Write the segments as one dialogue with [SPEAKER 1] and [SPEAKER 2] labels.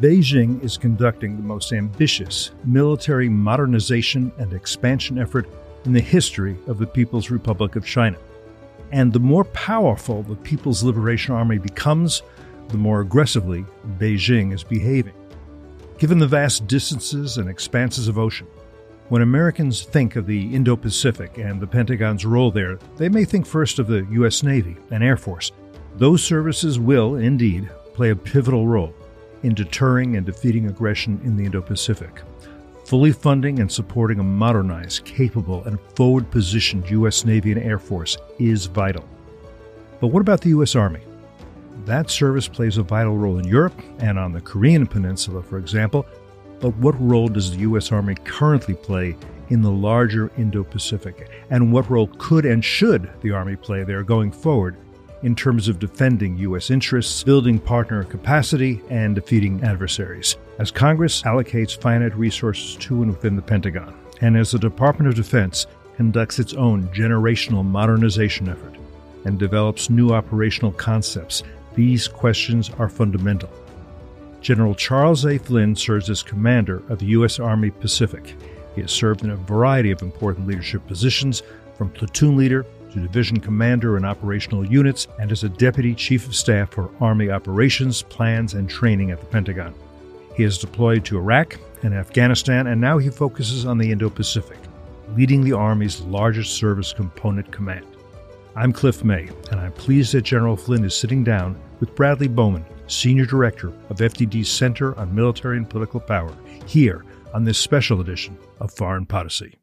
[SPEAKER 1] Beijing is conducting the most ambitious military modernization and expansion effort in the history of the People's Republic of China. And the more powerful the People's Liberation Army becomes, the more aggressively Beijing is behaving. Given the vast distances and expanses of ocean, when Americans think of the Indo Pacific and the Pentagon's role there, they may think first of the U.S. Navy and Air Force. Those services will, indeed, play a pivotal role in deterring and defeating aggression in the Indo Pacific. Fully funding and supporting a modernized, capable, and forward positioned U.S. Navy and Air Force is vital. But what about the U.S. Army? That service plays a vital role in Europe and on the Korean Peninsula, for example. But what role does the U.S. Army currently play in the larger Indo Pacific? And what role could and should the Army play there going forward in terms of defending U.S. interests, building partner capacity, and defeating adversaries? As Congress allocates finite resources to and within the Pentagon, and as the Department of Defense conducts its own generational modernization effort and develops new operational concepts these questions are fundamental. General Charles A. Flynn serves as commander of the U.S. Army Pacific. He has served in a variety of important leadership positions, from platoon leader to division commander in operational units, and as a deputy chief of staff for Army operations, plans, and training at the Pentagon. He is deployed to Iraq and Afghanistan, and now he focuses on the Indo Pacific, leading the Army's largest service component command. I'm Cliff May, and I'm pleased that General Flynn is sitting down with Bradley Bowman, Senior Director of FDD's Center on Military and Political Power, here on this special edition of Foreign Podicy.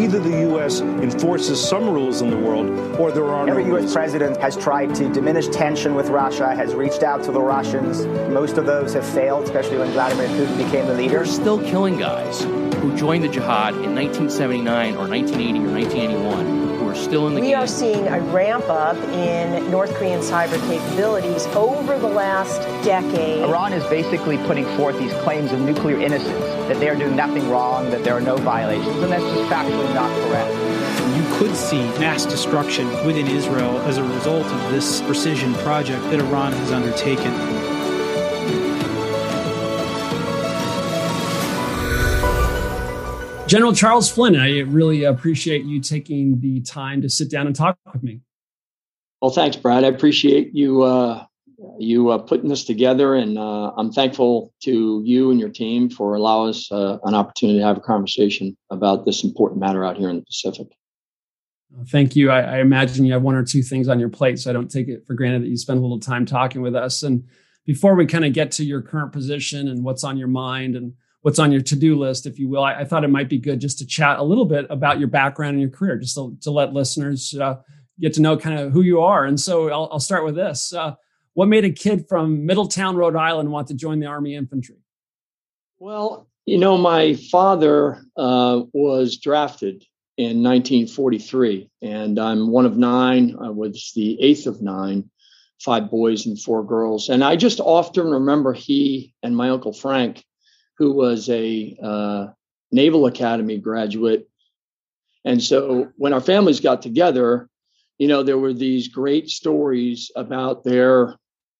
[SPEAKER 2] Either the U.S. enforces some rules in the world or there are
[SPEAKER 3] Every
[SPEAKER 2] no
[SPEAKER 3] U.S.
[SPEAKER 2] rules.
[SPEAKER 3] president has tried to diminish tension with Russia, has reached out to the Russians. Most of those have failed, especially when Vladimir Putin became the leader.
[SPEAKER 4] They're still killing guys who joined the jihad in 1979 or 1980 or 1981 who are still in the
[SPEAKER 5] We
[SPEAKER 4] game.
[SPEAKER 5] are seeing a ramp up in North Korean cyber capabilities over the last decade.
[SPEAKER 6] Iran is basically putting forth these claims of nuclear innocence, that they are doing nothing wrong, that there are no violations, and that's just factually not correct.
[SPEAKER 7] You could see mass destruction within Israel as a result of this precision project that Iran has undertaken.
[SPEAKER 8] General Charles Flynn, I really appreciate you taking the time to sit down and talk with me.
[SPEAKER 9] Well, thanks, Brad. I appreciate you uh, you uh, putting this together, and uh, I'm thankful to you and your team for allowing us uh, an opportunity to have a conversation about this important matter out here in the Pacific.
[SPEAKER 8] Thank you. I, I imagine you have one or two things on your plate, so I don't take it for granted that you spend a little time talking with us. And before we kind of get to your current position and what's on your mind and what's on your to-do list, if you will, I, I thought it might be good just to chat a little bit about your background and your career, just to, to let listeners uh, get to know kind of who you are. And so I'll, I'll start with this. Uh, what made a kid from Middletown, Rhode Island, want to join the Army Infantry?
[SPEAKER 9] Well, you know, my father uh, was drafted in 1943, and I'm one of nine. I was the eighth of nine, five boys and four girls. And I just often remember he and my uncle Frank, who was a uh, Naval Academy graduate. And so when our families got together, you know, there were these great stories about their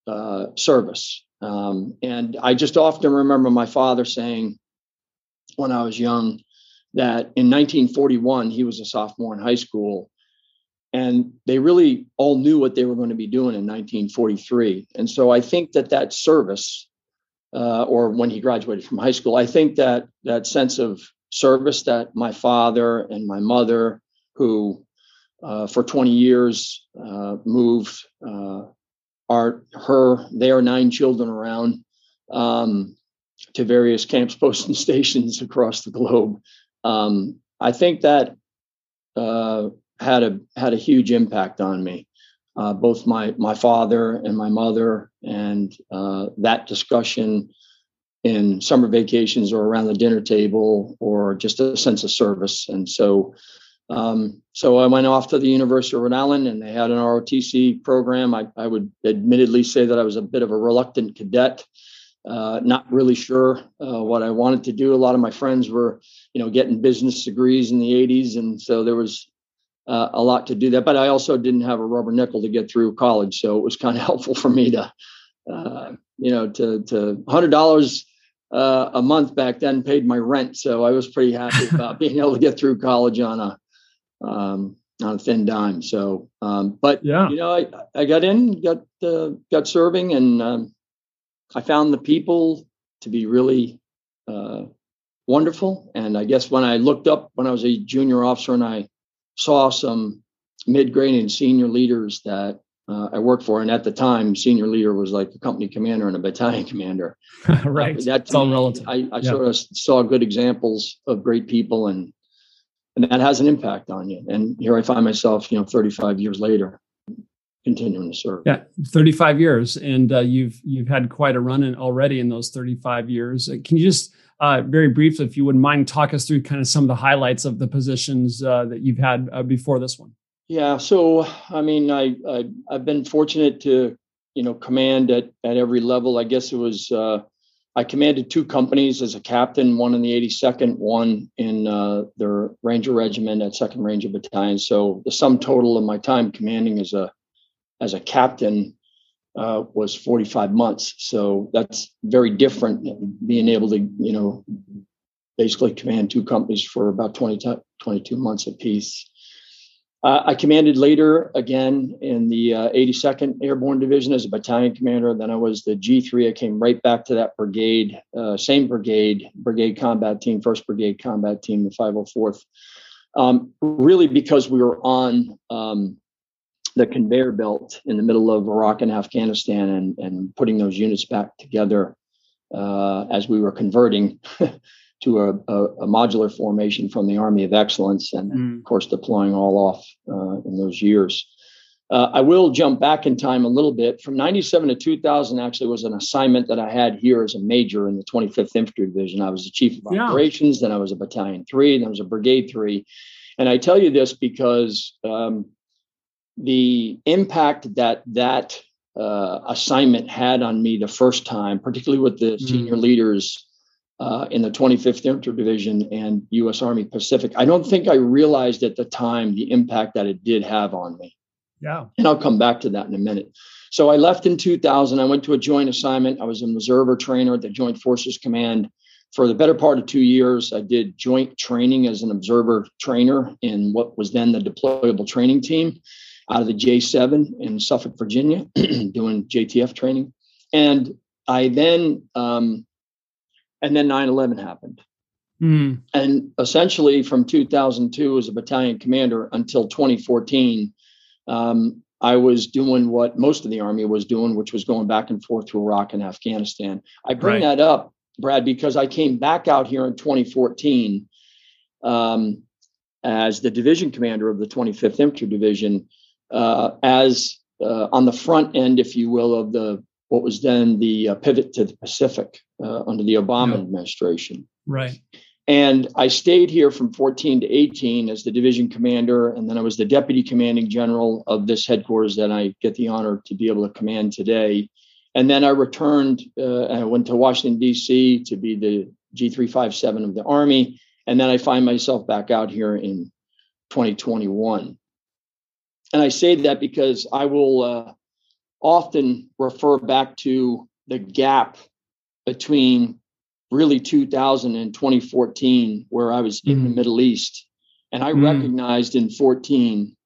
[SPEAKER 9] uh, service. Um, and I just often remember my father saying when I was young that in 1941, he was a sophomore in high school. And they really all knew what they were going to be doing in 1943. And so I think that that service, uh, or when he graduated from high school, I think that that sense of service that my father and my mother, who uh, for 20 years uh, moved uh, our her their nine children around um, to various camps, posts, and stations across the globe. Um, I think that uh, had a had a huge impact on me. Uh, both my my father and my mother, and uh, that discussion in summer vacations or around the dinner table, or just a sense of service. And so, um, so I went off to the University of Rhode Island, and they had an ROTC program. I, I would admittedly say that I was a bit of a reluctant cadet uh, not really sure uh, what I wanted to do. A lot of my friends were, you know, getting business degrees in the 80s, and so there was uh, a lot to do that. But I also didn't have a rubber nickel to get through college, so it was kind of helpful for me to, uh, you know, to to hundred dollars uh, a month back then paid my rent, so I was pretty happy about being able to get through college on a um, on a thin dime. So, um, but yeah, you know, I I got in, got uh, got serving, and um, I found the people to be really uh, wonderful. And I guess when I looked up when I was a junior officer and I saw some mid-grade and senior leaders that uh, I worked for, and at the time, senior leader was like a company commander and a battalion commander.
[SPEAKER 8] right. Uh, that's all relative.
[SPEAKER 9] I, I yeah. sort of saw good examples of great people, and and that has an impact on you. And here I find myself, you know, 35 years later, continuing to serve.
[SPEAKER 8] Yeah, 35 years, and uh, you've you've had quite a run in already in those 35 years. Uh, can you just uh, very briefly, if you wouldn't mind, talk us through kind of some of the highlights of the positions uh, that you've had uh, before this one.
[SPEAKER 9] Yeah, so I mean, I, I have been fortunate to you know command at at every level. I guess it was uh, I commanded two companies as a captain, one in the 82nd, one in uh, the Ranger Regiment at Second Ranger Battalion. So the sum total of my time commanding as a as a captain uh, was 45 months. So that's very different being able to, you know, basically command two companies for about 20, 22 months apiece. Uh, I commanded later again in the uh, 82nd Airborne Division as a battalion commander. Then I was the G3. I came right back to that brigade, uh, same brigade, brigade combat team, 1st Brigade combat team, the 504th. Um, really, because we were on um, the conveyor belt in the middle of Iraq and Afghanistan and, and putting those units back together uh, as we were converting to a, a, a, modular formation from the Army of Excellence and, mm. of course, deploying all off uh, in those years. Uh, I will jump back in time a little bit. From 97 to 2000, actually, was an assignment that I had here as a major in the 25th Infantry Division. I was the chief of yeah. operations, then I was a battalion three, then I was a brigade three. And I tell you this because um, the impact that that uh, assignment had on me the first time, particularly with the mm. senior leaders uh, in the 25th Infantry Division and U.S. Army Pacific, I don't think I realized at the time the impact that it did have on me.
[SPEAKER 8] Yeah.
[SPEAKER 9] And I'll come back to that in a minute. So I left in 2000. I went to a joint assignment. I was an observer trainer at the Joint Forces Command for the better part of two years. I did joint training as an observer trainer in what was then the deployable training team out of the J7 in Suffolk, Virginia, doing JTF training. And I then, um, and then 9 11 happened. Mm. And essentially from 2002 as a battalion commander until 2014, um, I was doing what most of the Army was doing, which was going back and forth to Iraq and Afghanistan. I bring right. that up, Brad, because I came back out here in 2014 um, as the division commander of the 25th Infantry Division uh, as uh, on the front end, if you will, of the what was then the uh, pivot to the Pacific uh, under the Obama yeah. administration.
[SPEAKER 8] Right.
[SPEAKER 9] And I stayed here from 14 to 18 as the division commander, and then I was the deputy commanding general of this headquarters that I get the honor to be able to command today. And then I returned uh, I went to Washington, D.C. to be the G357 of the Army. And then I find myself back out here in 2021 and I say that because I will uh, often refer back to the gap between really 2000 and 2014, where I was mm. in the mm. Middle East. And I mm. recognized in 14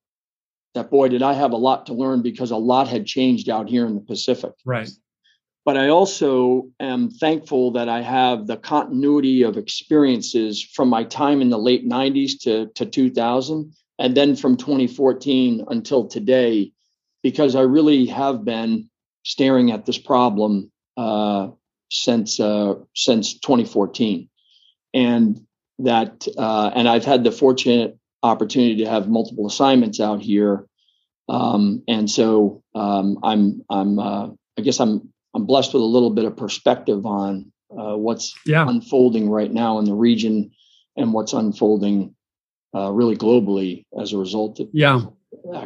[SPEAKER 9] that, boy, did I have a lot to learn because a lot had changed out here in the Pacific.
[SPEAKER 8] Right.
[SPEAKER 9] But I also am thankful that I have the continuity of experiences from my time in the late 90s to, to 2000 and then from 2014 until today, because I really have been staring at this problem uh, since uh, since 2014, and that uh, and I've had the fortunate opportunity to have multiple assignments out here, um, and so um, I'm I'm uh, I guess I'm I'm blessed with a little bit of perspective on uh, what's yeah. unfolding right now in the region and what's unfolding uh, really globally as a result of
[SPEAKER 8] yeah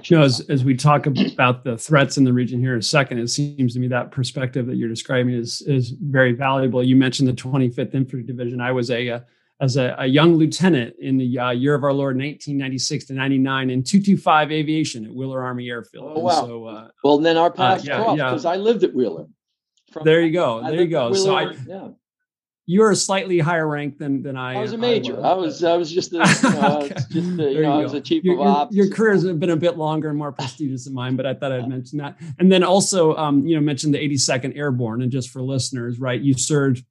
[SPEAKER 8] you know, as, as we talk about the threats in the region here in a second, it seems to me that perspective that you're describing is is very valuable. You mentioned the 25th Infantry Division. I was a, a as a, a young lieutenant in the uh, year of our Lord 1996 to 99 in 225 Aviation at Wheeler Army Airfield.
[SPEAKER 9] Oh, wow. So, uh, well, then our paths uh, yeah, crossed because yeah. I lived at Wheeler.
[SPEAKER 8] From, there you go. There you go. so I, yeah you're a slightly higher rank than than I.
[SPEAKER 9] I was a major. I was. I was just. A, okay. just a, you know, you I was a chief
[SPEAKER 8] your,
[SPEAKER 9] of ops.
[SPEAKER 8] Your, your careers have been a bit longer and more prestigious than mine, but I thought I'd mention that. And then also, um, you know, mentioned the 82nd Airborne, and just for listeners, right? You served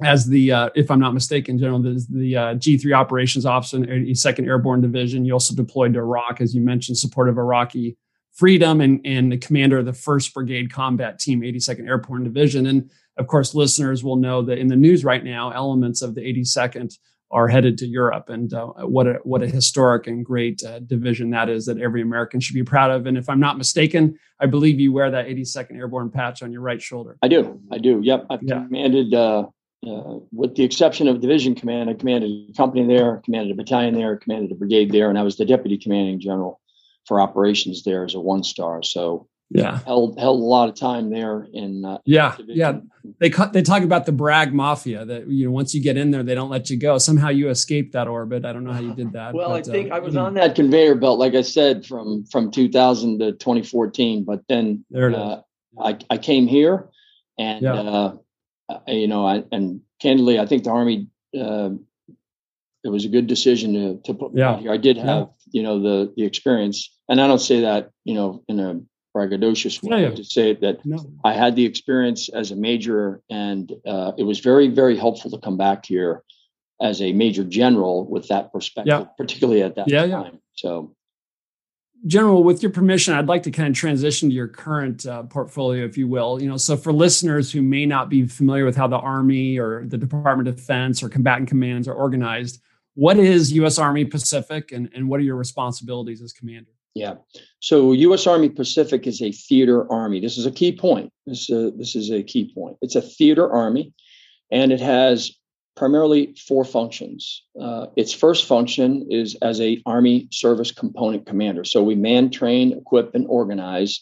[SPEAKER 8] as the, uh, if I'm not mistaken, General, the, the uh, G3 operations officer in the 82nd Airborne Division. You also deployed to Iraq, as you mentioned, support of Iraqi freedom, and and the commander of the First Brigade Combat Team, 82nd Airborne Division, and of course, listeners will know that in the news right now, elements of the 82nd are headed to Europe, and uh, what a what a historic and great uh, division that is that every American should be proud of. And if I'm not mistaken, I believe you wear that 82nd Airborne patch on your right shoulder.
[SPEAKER 9] I do, I do. Yep, I've yeah. commanded. Uh, uh, with the exception of division command, I commanded a company there, commanded a battalion there, commanded a brigade there, and I was the deputy commanding general for operations there as a one star. So
[SPEAKER 8] yeah.
[SPEAKER 9] Held held a lot of time there in uh,
[SPEAKER 8] yeah yeah. they cut they talk about the Bragg mafia that you know once you get in there they don't let you go. Somehow you escaped that orbit. I don't know how you did that
[SPEAKER 9] well but, i think uh, i was on that conveyor belt like i said from from 2000 to 2014 but then there uh, I, I came here and yeah. uh, you know I, and candidly i think the army uh, it was a good decision to, to put me yeah. here. I did have yeah. you know the the experience and i don't say that you know in a braggadocious way yeah, yeah. to say that no. I had the experience as a major, and uh, it was very, very helpful to come back here as a major general with that perspective, yeah. particularly at that time. So,
[SPEAKER 8] General, with your permission, I'd like to kind of transition to your current uh, portfolio, if you will. You know, so for listeners who may not be familiar with how the Army or the Department of Defense or combatant commands are organized, what is U.S. Army Pacific, and, and what are your responsibilities as commander?
[SPEAKER 9] Yeah. So U.S. Army Pacific is a theater army. This is a key point. This, uh, this is a key point. It's a theater army, and it has primarily four functions. Uh, its first function is as a Army Service Component Commander. So we man, train, equip, and organize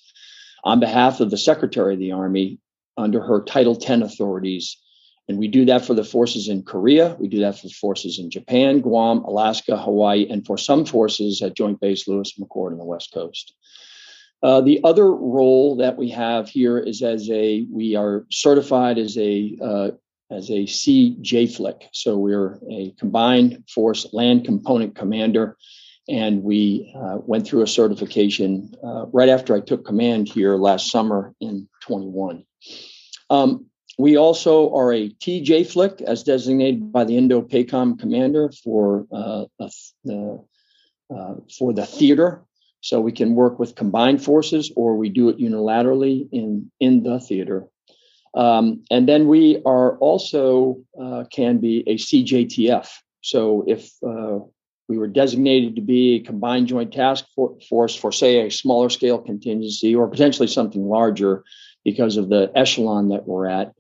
[SPEAKER 9] on behalf of the Secretary of the Army under her Title 10 authorities and we do that for the forces in Korea. We do that for forces in Japan, Guam, Alaska, Hawaii, and for some forces at Joint Base Lewis McChord on the West Coast. Uh, the other role that we have here is as a we are certified as a uh, as a CJFLC. So we're a combined force land component commander, and we uh, went through a certification uh, right after I took command here last summer in 21. Um, we also are a TJFLC as designated by the Indo-PACOM commander for uh, the uh, for the theater. So we can work with combined forces, or we do it unilaterally in in the theater. Um, and then we are also uh, can be a CJTF. So if uh, we were designated to be a combined joint task force for, say, a smaller scale contingency or potentially something larger because of the echelon that we're at,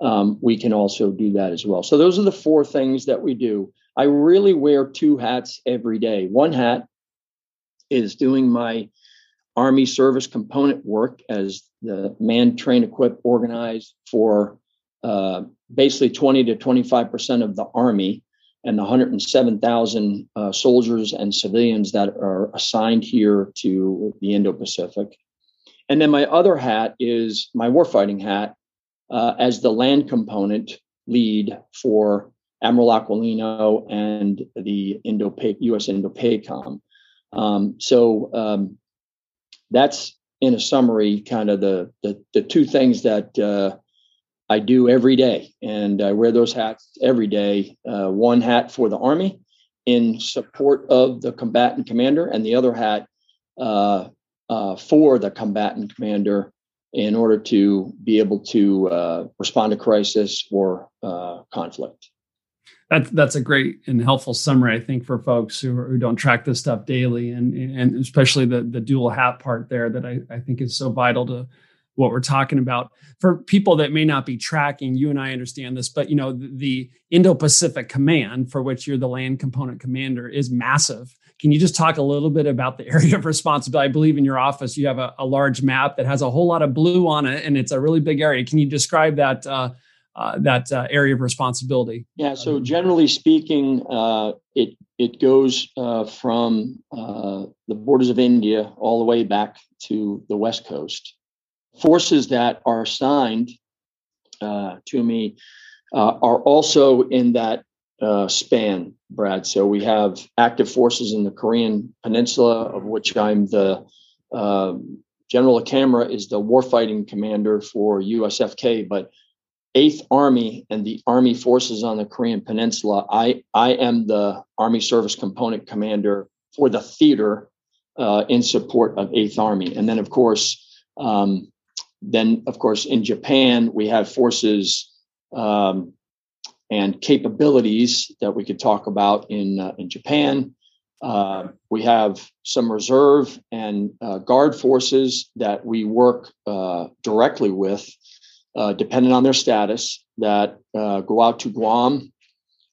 [SPEAKER 9] um, we can also do that as well. So those are the four things that we do. I really wear two hats every day. One hat is doing my Army service component work as the man, train, equip, organize for uh, basically 20 to 25% of the Army and the 107,000 uh, soldiers and civilians that are assigned here to the Indo Pacific. And then my other hat is my warfighting hat, uh, as the land component lead for Admiral Aquilino and the Indo U.S. Indo-PACOM. Um, so um, that's in a summary, kind of the the, the two things that uh, I do every day, and I wear those hats every day. Uh, one hat for the Army in support of the combatant commander, and the other hat uh, uh for the combatant commander in order to be able to uh, respond to crisis or uh, conflict.
[SPEAKER 8] That's that's a great and helpful summary, I think, for folks who, who don't track this stuff daily, and and especially the the dual hat part there that I, I think is so vital to what we're talking about. For people that may not be tracking, you and I understand this, but you know the, the Indo-Pacific Command, for which you're the land component commander, is massive can you just talk a little bit about the area of responsibility? I believe in your office you have a, a large map that has a whole lot of blue on it, and it's a really big area. Can you describe that uh, uh, that uh, area of responsibility?
[SPEAKER 9] Yeah. So generally speaking, uh, it it goes uh, from uh, the borders of India all the way back to the west coast. Forces that are assigned uh, to me are also in that span, Brad. So we have active forces in the Korean Peninsula, of which I'm the um, General Camera is the warfighting commander for USFK, but Eighth Army and the Army forces on the Korean Peninsula. I I am the Army Service Component Commander for the theater uh, in support of Eighth Army, and then of course, um, then of course in Japan we have forces um, and capabilities that we could talk about in uh, in Japan. Uh, we have some reserve and uh, guard forces that we work uh, directly with uh, depending on their status, that uh, go out to Guam,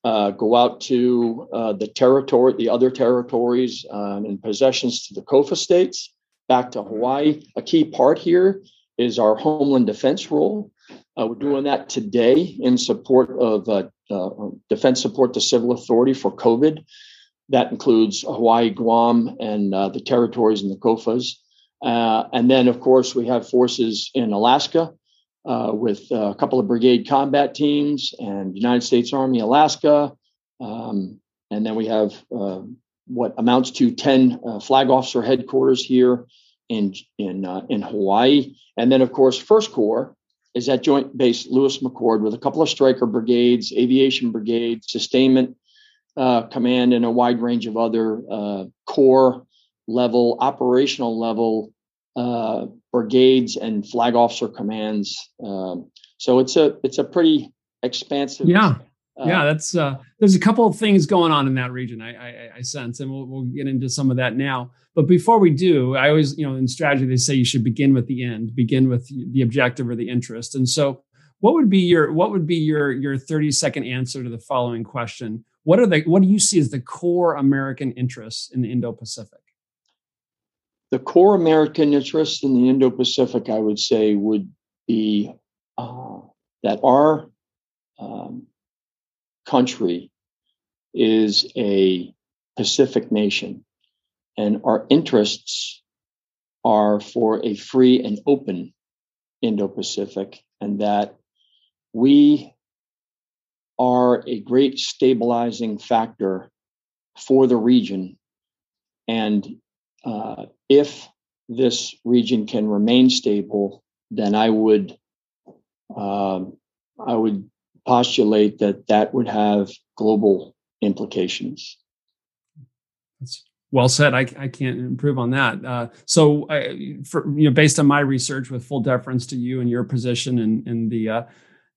[SPEAKER 9] go out to the territory, the other territories um, and possessions to the COFA states, back to Hawaii. A key part here is our homeland defense role. Uh, we're doing that today in support of uh, defense support to civil authority for COVID. That includes Hawaii, Guam, and the territories and the COFAs. and then, of course, we have forces in Alaska, uh, with a couple of brigade combat teams and United States Army Alaska. Um, and then we have uh, what amounts to 10 uh, flag officer headquarters here in, in, uh, in Hawaii. And then, of course, First Corps is at Joint Base Lewis McChord with a couple of Stryker brigades, aviation brigade, sustainment uh, command, and a wide range of other uh, corps level, operational level uh, brigades and flag officer commands. Um, so it's a it's a pretty expansive.
[SPEAKER 8] Yeah, uh, yeah. That's uh, there's a couple of things going on in that region. I, I, I sense, and we'll, we'll get into some of that now. But before we do, I always you know in strategy they say you should begin with the end, begin with the objective or the interest. And so, what would be your what would be your your 30 second answer to the following question? What are the what do you see as the core American interests in the Indo-Pacific?
[SPEAKER 9] the core American interest in the Indo Pacific, I would say, would be uh, that our um, country is a Pacific nation, and our interests are for a free and open Indo Pacific, and that we are a great stabilizing factor for the region. And uh, if this region can remain stable, then I would um, I would postulate that that would have global implications.
[SPEAKER 8] That's well said. I, I can't improve on that. Uh, so, I, for you know, based on my research, with full deference to you and your position and, and the uh,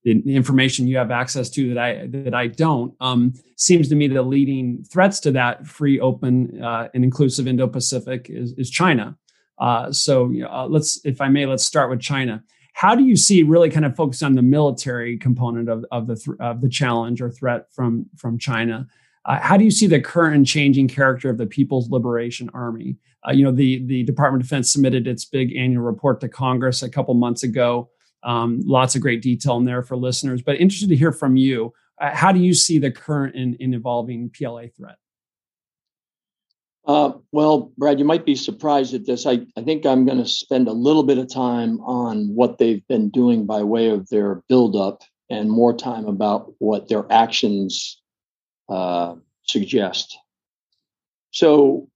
[SPEAKER 8] the, information you have access to that I that I don't. Um, seems to me the leading threats to that free, open, uh, and inclusive Indo-Pacific is, is China. Uh, so you know, uh, let's, if I may, let's start with China. How do you see really kind of focus on the military component of, of the th- of the challenge or threat from from China? Uh, how do you see the current and changing character of the People's Liberation Army? Uh, you know, the the Department of Defense submitted its big annual report to Congress a couple months ago. Um, lots of great detail in there for listeners, but interested to hear from you. Uh, how do you see the current and, evolving PLA threat?
[SPEAKER 9] Uh, well, Brad, you might be surprised at this. I, I think I'm going to spend a little bit of time on what they've been doing by way of their buildup and more time about what their actions uh, suggest. So,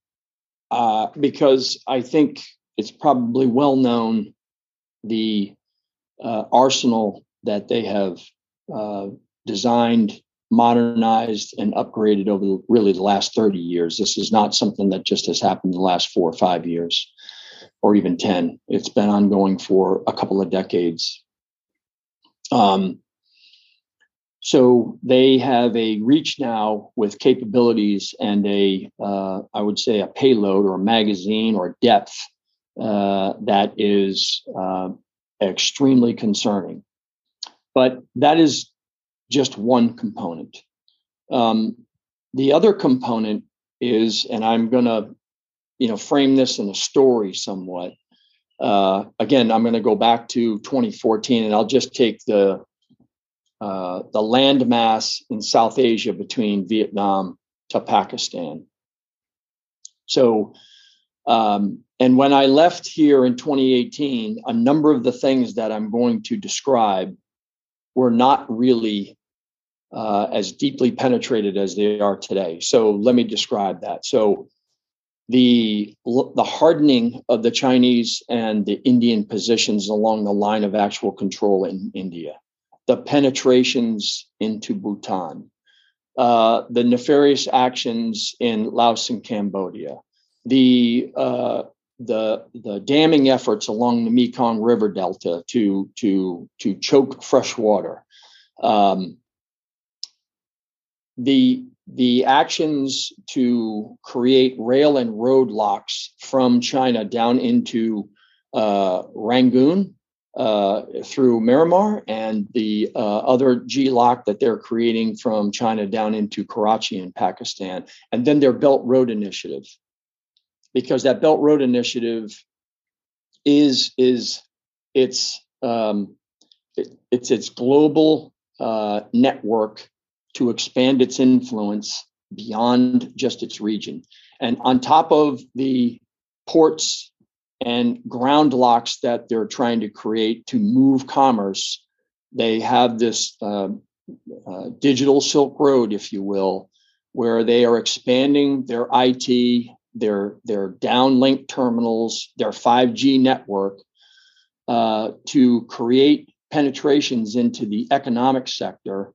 [SPEAKER 9] uh, because I think it's probably well known the uh, arsenal that they have uh, designed, modernized, and upgraded over really the last 30 years. This is not something that just has happened in the last four or five years or even 10. It's been ongoing for a couple of decades. Um, so they have a reach now with capabilities and a, uh, I would say, a payload or a magazine or depth uh, that is uh, extremely concerning. But that is just one component. Um, the other component is, and I'm going to, you know, frame this in a story somewhat. Uh, again, I'm going to go back to 2014, and I'll just take the uh, the landmass in South Asia between Vietnam to Pakistan. So, um, and when I left here in 2018, a number of the things that I'm going to describe were not really uh, as deeply penetrated as they are today. So let me describe that. So the the hardening of the Chinese and the Indian positions along the line of actual control in India, the penetrations into Bhutan, uh, the nefarious actions in Laos and Cambodia, the uh, the the damming efforts along the Mekong River Delta to to to choke fresh water, um, the the actions to create rail and road LOCs from China down into uh, Rangoon uh, through Myanmar and the uh, other G lock that they're creating from China down into Karachi in Pakistan, and then their Belt Road Initiative, because that Belt Road Initiative is is it's um, it, it's its global uh, network to expand its influence beyond just its region. And on top of the ports and ground LOCs that they're trying to create to move commerce, they have this uh, uh, digital Silk Road, if you will, where they are expanding their IT, their their downlink terminals, their 5G network uh, to create penetrations into the economic sector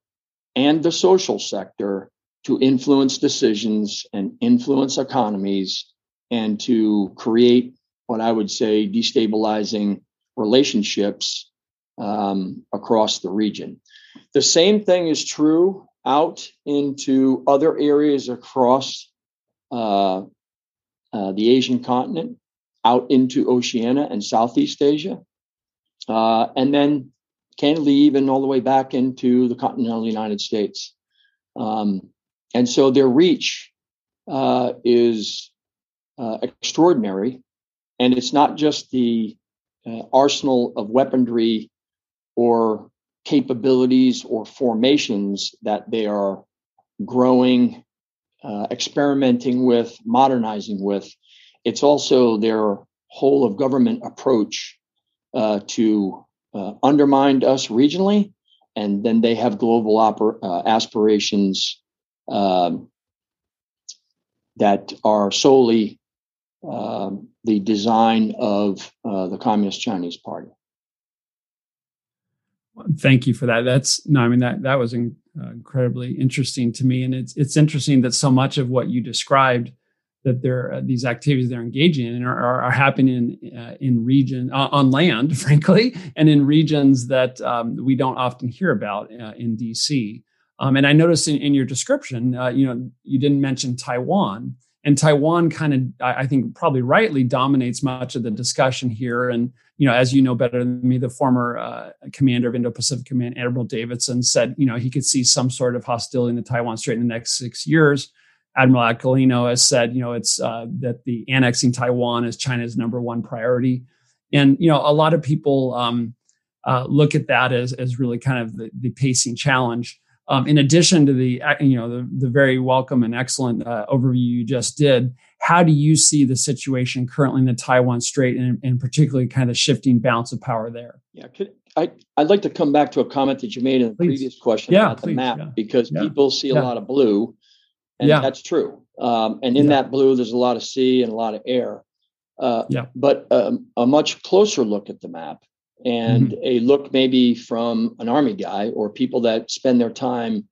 [SPEAKER 9] and the social sector to influence decisions and influence economies and to create what I would say destabilizing relationships um, across the region. The same thing is true out into other areas across uh, uh, the Asian continent, out into Oceania and Southeast Asia, uh, and then candidly even all the way back into the continental United States. Um, and so their reach uh, is uh, extraordinary. And it's not just the uh, arsenal of weaponry or capabilities or formations that they are growing, uh, experimenting with, modernizing with. It's also their whole of government approach uh, to uh, undermined us regionally, and then they have global oper- uh, aspirations um, that are solely um, the design of uh, the Communist Chinese Party.
[SPEAKER 8] Thank you for that. That's no, I mean that that was in, uh, incredibly interesting to me, and it's it's interesting that so much of what you described that they're uh, these activities they're engaging in are, are happening in uh, in region uh, on land, frankly, and in regions that um, we don't often hear about uh, in DC. Um, and I noticed in, in your description, uh, you know, you didn't mention Taiwan, and Taiwan kind of, I, think, probably rightly dominates much of the discussion here. And you know, as you know better than me, the former uh, commander of Indo-Pacific Command, Admiral Davidson, said, you know, he could see some sort of hostility in the Taiwan Strait in the next six years. Admiral Aquilino has said, you know, it's uh, that the annexing Taiwan is China's number one priority, and you know, a lot of people um, uh, look at that as as really kind of the, the pacing challenge. Um, in addition to the you know the, the very welcome and excellent uh, overview you just did, how do you see the situation currently in the Taiwan Strait, and, and particularly kind of shifting balance of power there?
[SPEAKER 9] Yeah, could, I I'd like to come back to a comment that you made in the please. previous question
[SPEAKER 8] yeah,
[SPEAKER 9] about
[SPEAKER 8] please,
[SPEAKER 9] the map
[SPEAKER 8] yeah.
[SPEAKER 9] because
[SPEAKER 8] yeah.
[SPEAKER 9] people see a lot of blue and that's true. Um, and in that blue, there's a lot of sea and a lot of air. Uh,
[SPEAKER 8] yeah.
[SPEAKER 9] But um, a much closer look at the map and mm-hmm. a look maybe from an army guy or people that spend their time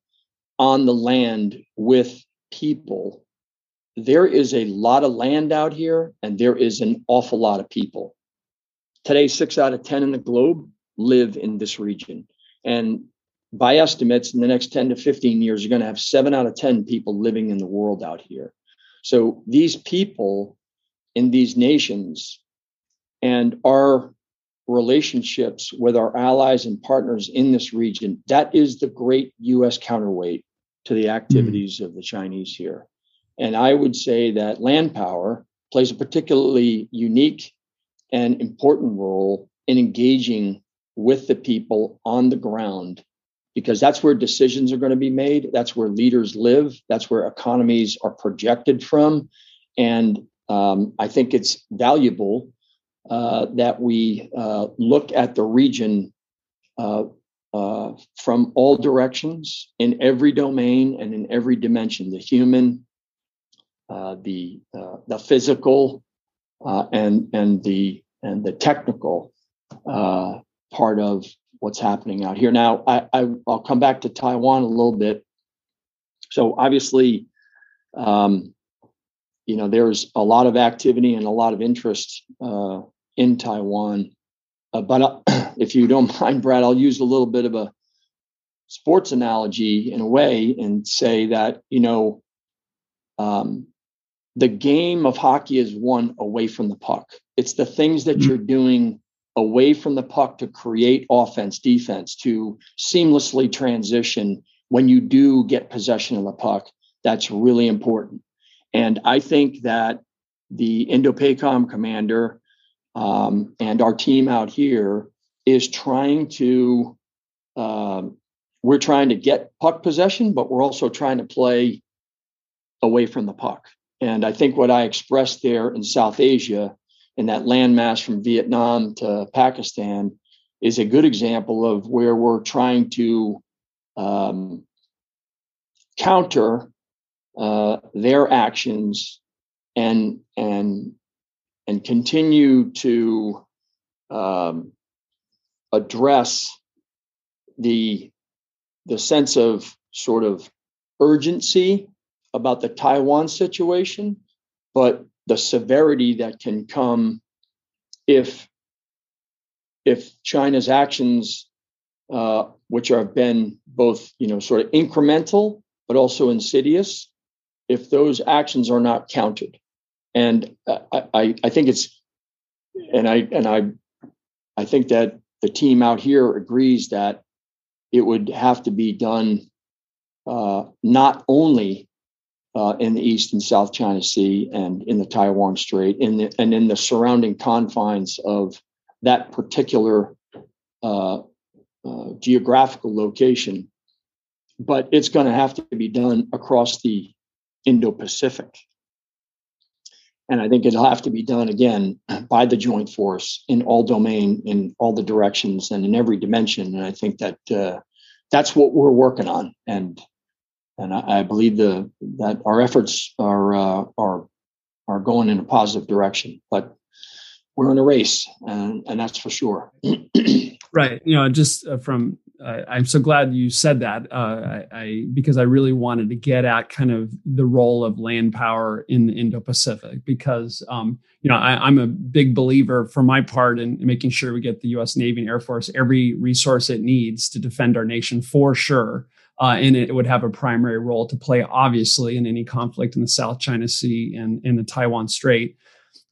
[SPEAKER 9] on the land with people. There is a lot of land out here, and there is an awful lot of people. Today, six out of 10 in the globe live in this region. And by estimates, in the next 10 to 15 years, you're going to have seven out of 10 people living in the world out here. So these people in these nations and our relationships with our allies and partners in this region, that is the great US counterweight to the activities mm. of the Chinese here. And I would say that land power plays a particularly unique and important role in engaging with the people on the ground because that's where decisions are going to be made. That's where leaders live. That's where economies are projected from. And um, I think it's valuable uh, that we uh, look at the region uh, uh from all directions in every domain and in every dimension the human, uh, the, the physical, and, and, the, and the technical part of what's happening out here. Now, I, I will come back to Taiwan a little bit. So obviously, um, you know, there's a lot of activity and a lot of interest uh, in Taiwan. Uh, but uh, if you don't mind, Brad, I'll use a little bit of a sports analogy in a way and say that you know um, the game of hockey is won away from the puck. It's the things that mm-hmm. you're doing away from the puck to create offense, defense, to seamlessly transition when you do get possession of the puck. That's really important. And I think that the INDOPACOM commander um, and our team out here is trying to, um, we're trying to get puck possession, but we're also trying to play away from the puck. And I think what I expressed there in South Asia in that landmass from Vietnam to Pakistan is a good example of where we're trying to um, counter uh, their actions and and and continue to um, address the the sense of sort of urgency about the Taiwan situation, but the severity that can come if if China's actions, uh, which have been both you know sort of incremental but also insidious, if those actions are not counted, and I, I, think it's and I and I I think that the team out here agrees that it would have to be done uh, not only uh, in the East and South China Sea and in the Taiwan Strait in the, and in the surrounding confines of that particular uh, uh, geographical location. But it's going to have to be done across the Indo Pacific. And I think it'll have to be done again by the joint force in all domain, in all the directions, and in every dimension. And I think that uh, that's what we're working on. And and I, I believe the that our efforts are uh, are are going in a positive direction. But we're in a race, and, and that's for sure.
[SPEAKER 8] right. You know, just uh, from uh, I'm so glad you said that. Uh, I, I, because I really wanted to get at kind of the role of land power in the Indo-Pacific. Because um, you know, I, am a big believer, for my part, in making sure we get the U.S. Navy and Air Force every resource it needs to defend our nation for sure uh, and it would have a primary role to play, obviously, in any conflict in the South China Sea and in the Taiwan Strait.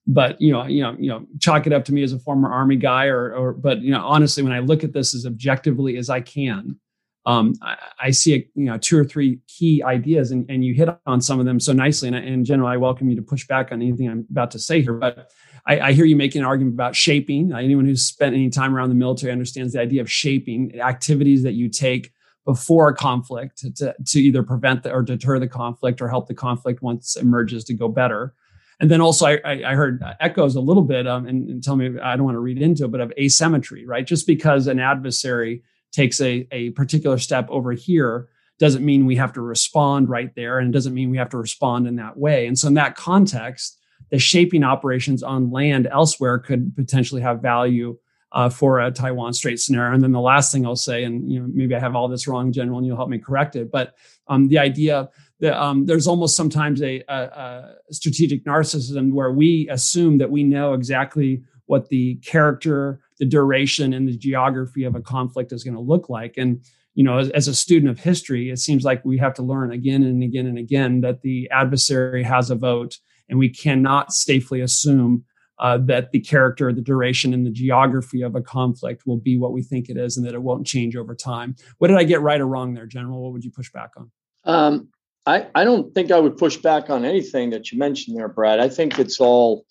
[SPEAKER 8] But you know, you know, you know, chalk it up to me as a former Army guy, or, or but you know, honestly, when I look at this as objectively as I can, um, I, I, see a, you know two or three key ideas, and, and you hit on some of them so nicely. And in general, I welcome you to push back on anything I'm about to say here. But I, I, hear you making an argument about shaping. Anyone who's spent any time around the military understands the idea of shaping activities that you take before a conflict to, to either prevent the, or deter the conflict or help the conflict once emerges to go better. And then also, I, I heard echoes a little bit, um, and, and, tell me I don't want to read into it, but of asymmetry, right? Just because an adversary takes a, a particular step over here doesn't mean we have to respond right there, and it doesn't mean we have to respond in that way. And so, in that context, the shaping operations on land elsewhere could potentially have value uh, for a Taiwan Strait scenario. And then the last thing I'll say, and you know maybe I have all this wrong, General, and you'll help me correct it, but um, the idea that um, there's almost sometimes a, a, a, strategic narcissism where we assume that we know exactly what the character, the duration, and the geography of a conflict is going to look like. And you know, as, as a student of history, it seems like we have to learn again and again and again that the adversary has a vote, and we cannot safely assume uh, that the character, the duration, and the geography of a conflict will be what we think it is, and that it won't change over time. What did I get right or wrong there, General? What would you push back on?
[SPEAKER 9] Um, I, I don't think I would push back on anything that you mentioned there, Brad. I think it's all,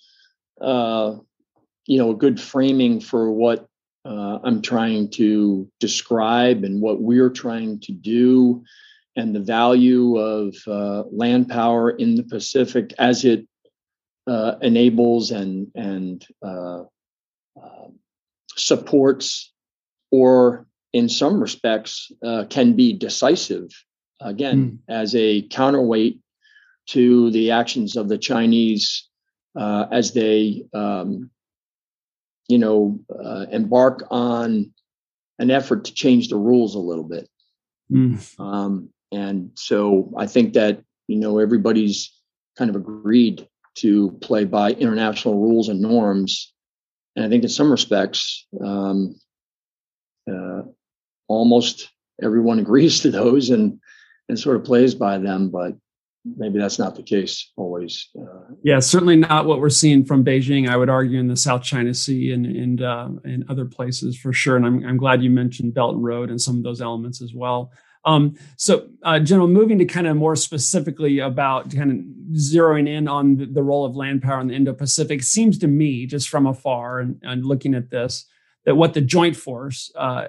[SPEAKER 9] uh, you know, a good framing for what uh, I'm trying to describe and what we're trying to do and the value of uh, land power in the Pacific as it uh, enables and and uh, uh, supports, or in some respects can be decisive. Again, mm. as a counterweight to the actions of the Chinese as they, um, you know, embark on an effort to change the rules a little bit. Mm. Um, and so I think that, you know, everybody's kind of agreed to play by international rules and norms. And I think in some respects, um, uh, almost everyone agrees to those and, and sort of plays by them. But maybe that's not the case always.
[SPEAKER 8] Uh, yeah, certainly not what we're seeing from Beijing. I would argue in the South China Sea and and uh, and other places for sure. And I'm I'm glad you mentioned Belt and Road and some of those elements as well. Um, so, uh, General, moving to kind of more specifically about kind of zeroing in on the, the role of land power in the Indo-Pacific, seems to me, just from afar and, and looking at this, that what the joint force uh,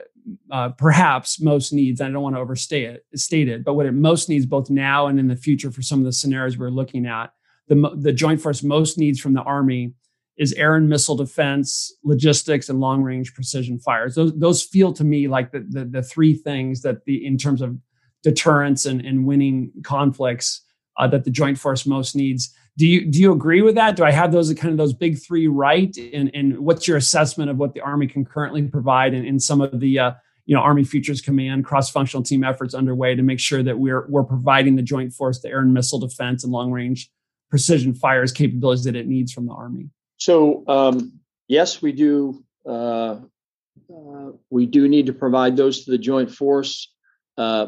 [SPEAKER 8] uh, perhaps most needs, I don't want to overstate it, state it, but what it most needs both now and in the future for some of the scenarios we're looking at, the, the joint force most needs from the Army is air and missile defense, logistics, and long range precision fires. Those, those feel to me like the, the, the three things that the in terms of deterrence and, and winning conflicts uh, that the joint force most needs. Do you do you agree with that? Do I have those kind of those big three right? And and what's your assessment of what the Army can currently provide in, in some of the uh, you know Army Futures Command cross functional team efforts underway to make sure that we're we're providing the joint force the air and missile defense and long range precision fires capabilities that it needs from the Army?
[SPEAKER 9] So um, yes, we do. Uh, uh, we do need to provide those to the joint force, uh,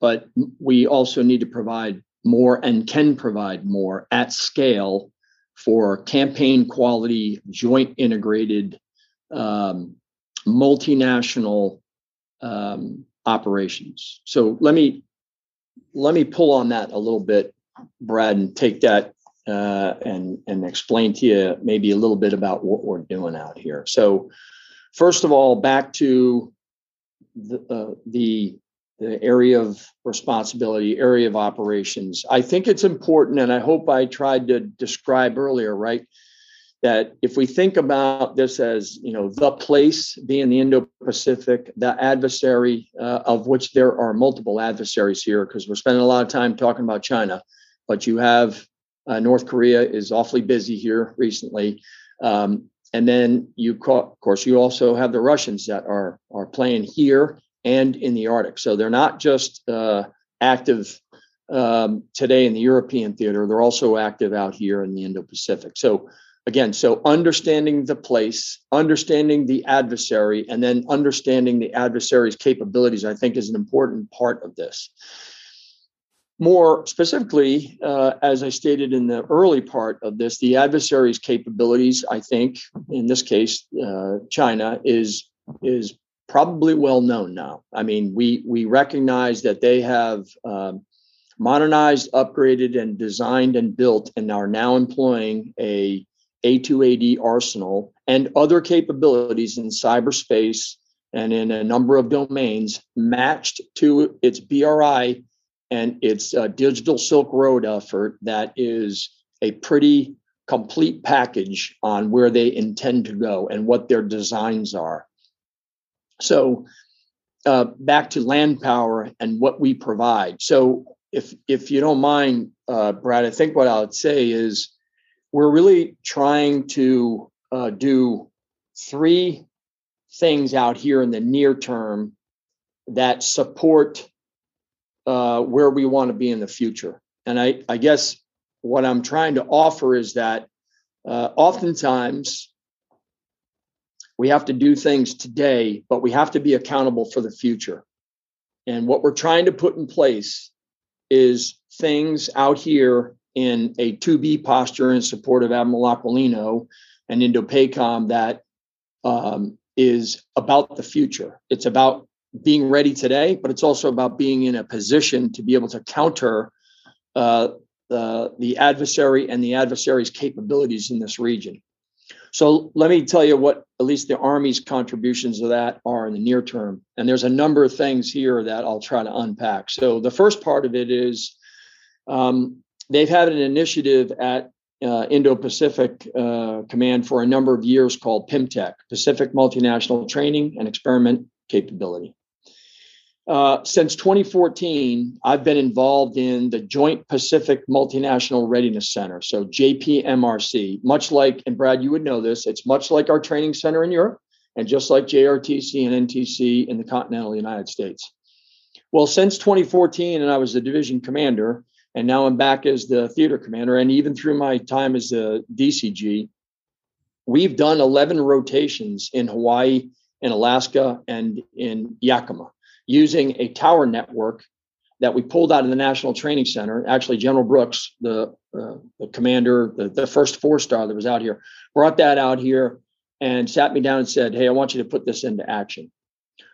[SPEAKER 9] but we also need to provide more and can provide more at scale for campaign quality, joint integrated, um, multinational um, operations. So let me let me pull on that a little bit, Brad, and take that uh, and and explain to you maybe a little bit about what we're doing out here. So, first of all, back to the uh, the, the area of responsibility, area of operations. I think it's important, and I hope I tried to describe earlier, right? That if we think about this as you know the place being the Indo-Pacific, the adversary uh, of which there are multiple adversaries here, because we're spending a lot of time talking about China, but you have uh, North Korea is awfully busy here recently. Um, and then you, of course, you also have the Russians that are are playing here and in the Arctic. So they're not just uh, active um, today in the European theater; they're also active out here in the Indo-Pacific. So again, so understanding the place, understanding the adversary, and then understanding the adversary's capabilities, I think, is an important part of this. More specifically, uh, as I stated in the early part of this, the adversary's capabilities, I think, in this case, uh, China, is is probably well known now. I mean, we we recognize that they have um, modernized, upgraded, and designed and built, and are now employing a A2AD arsenal and other capabilities in cyberspace and in a number of domains matched to its BRI and it's a digital Silk Road effort that is a pretty complete package on where they intend to go and what their designs are. So, uh, back to land power and what we provide. So, if if you don't mind, uh, Brad, I think what I would say is we're really trying to uh, do three things out here in the near term that support uh, where we want to be in the future. And I, I guess what I'm trying to offer is that uh, oftentimes we have to do things today, but we have to be accountable for the future. And what we're trying to put in place is things out here in a 2B posture in support of Admiral Aquilino and Indo-PACOM that um, is about the future. It's about being ready today, but it's also about being in a position to be able to counter uh, the, the adversary and the adversary's capabilities in this region. So let me tell you what at least the Army's contributions of that are in the near term. And there's a number of things here that I'll try to unpack. So the first part of it is um, they've had an initiative at uh, Indo Pacific uh, Command for a number of years called PMTEC, Pacific Multinational Training and Experiment Capability. Uh, since 2014, I've been involved in the Joint Pacific Multinational Readiness Center, so JPMRC. Much like, and Brad, you would know this, it's much like our training center in Europe, and just like JRTC and NTC in the continental United States. Well, since 2014, and I was the division commander, and now I'm back as the theater commander, and even through my time as the DCG, we've done 11 rotations in Hawaii, in Alaska, and in Yakima using a tower network that we pulled out of the National Training Center. Actually, General Brooks, the, uh, the commander, the, the first four star that was out here, brought that out here and sat me down and said, Hey, I want you to put this into action.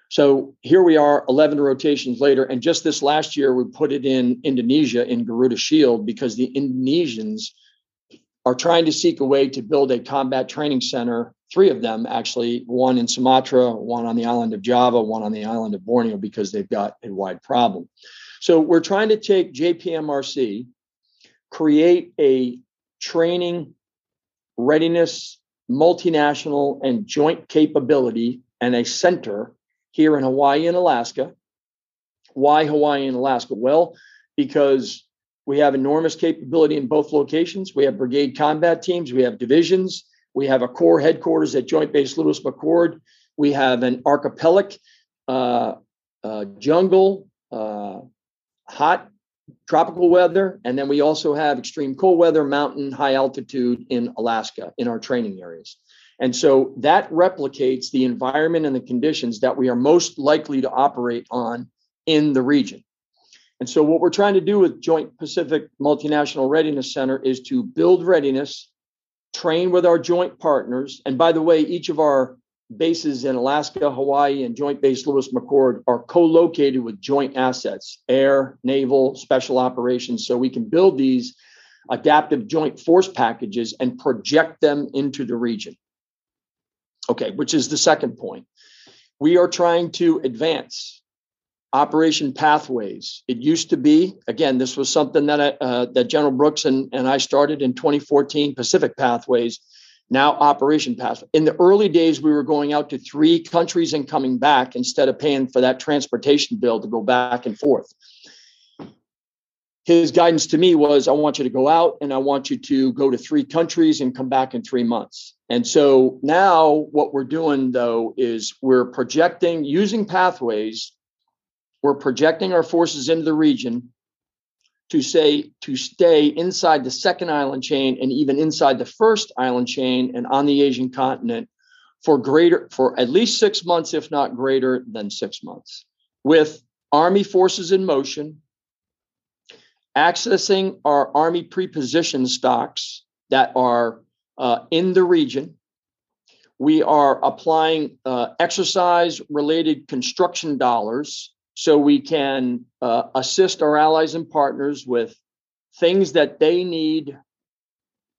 [SPEAKER 9] So here we are 11 rotations later. And just this last year, we put it in Indonesia in Garuda Shield because the Indonesians are trying to seek a way to build a combat training center three of them actually one in sumatra one on the island of java one on the island of borneo because they've got a wide problem. So we're trying to take jpmrc create a training readiness multinational and joint capability and a center here in hawaii and alaska. Why hawaii and alaska? Well because we have enormous capability in both locations. We have brigade combat teams we have divisions we have a corps headquarters at Joint Base Lewis McChord. We have an archipelagic uh, uh, jungle, uh, hot tropical weather, and then we also have extreme cold weather, mountain, high altitude in Alaska in our training areas. And so that replicates the environment and the conditions that we are most likely to operate on in the region. And so, what we're trying to do with Joint Pacific Multinational Readiness Center is to build readiness train with our joint partners. And by the way, each of our bases in Alaska, Hawaii, and Joint Base Lewis McChord are co located with joint assets air, naval, special operations. So we can build these adaptive joint force packages and project them into the region. Okay, which is the second point. We are trying to advance Operation Pathways. It used to be, again, this was something that uh, that General Brooks and, and I started in 2014, Pacific Pathways, now Operation Pathways. In the early days, we were going out to three countries and coming back instead of paying for that transportation bill to go back and forth. His guidance to me was I want you to go out and I want you to go to three countries and come back in three months. And so now what we're doing though is we're projecting using pathways we're projecting our forces into the region to say to stay inside the second island chain and even inside the first island chain and on the Asian continent for greater for at least 6 months if not greater than 6 months with army forces in motion accessing our army preposition stocks that are uh, in the region. We are applying uh, exercise related construction dollars so we can uh, assist our allies and partners with things that they need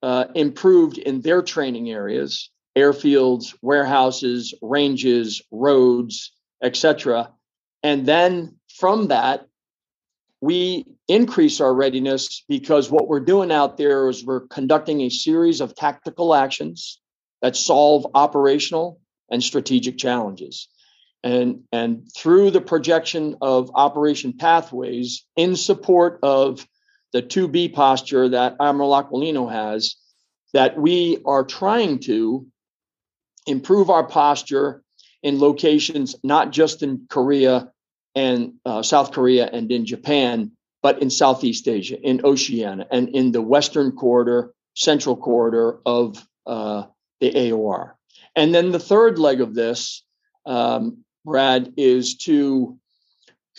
[SPEAKER 9] uh, improved in their training areas airfields warehouses ranges roads etc and then from that we increase our readiness because what we're doing out there is we're conducting a series of tactical actions that solve operational and strategic challenges and and through the projection of operation pathways in support of the 2b posture that admiral aquilino has that we are trying to improve our posture in locations not just in korea and uh, south korea and in japan but in southeast asia in oceania and in the western corridor central corridor of uh, the aor and then the third leg of this um, Brad, is to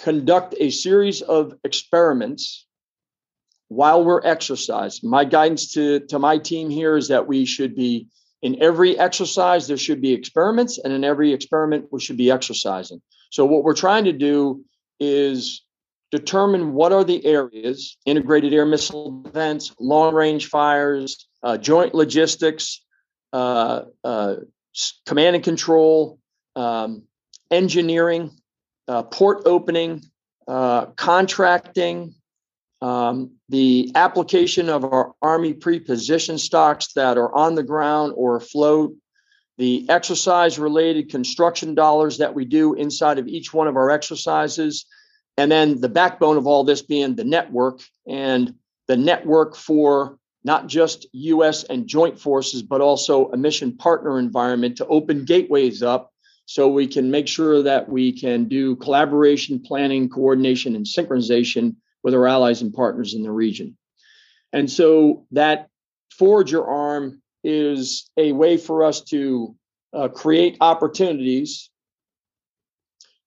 [SPEAKER 9] conduct a series of experiments while we're exercising. My guidance to, to my team here is that we should be in every exercise, there should be experiments, and in every experiment, we should be exercising. So, what we're trying to do is determine what are the areas integrated air missile defense, long range fires, uh, joint logistics, uh, uh, command and control, um, engineering, uh, port opening, uh, contracting, um, the application of our Army pre-position stocks that are on the ground or afloat, the exercise related construction dollars that we do inside of each one of our exercises, and then the backbone of all this being the network and the network for not just US and joint forces, but also a mission partner environment to open gateways up so we can make sure that we can do collaboration, planning, coordination, and synchronization with our allies and partners in the region. And so that forge your arm is a way for us to uh, create opportunities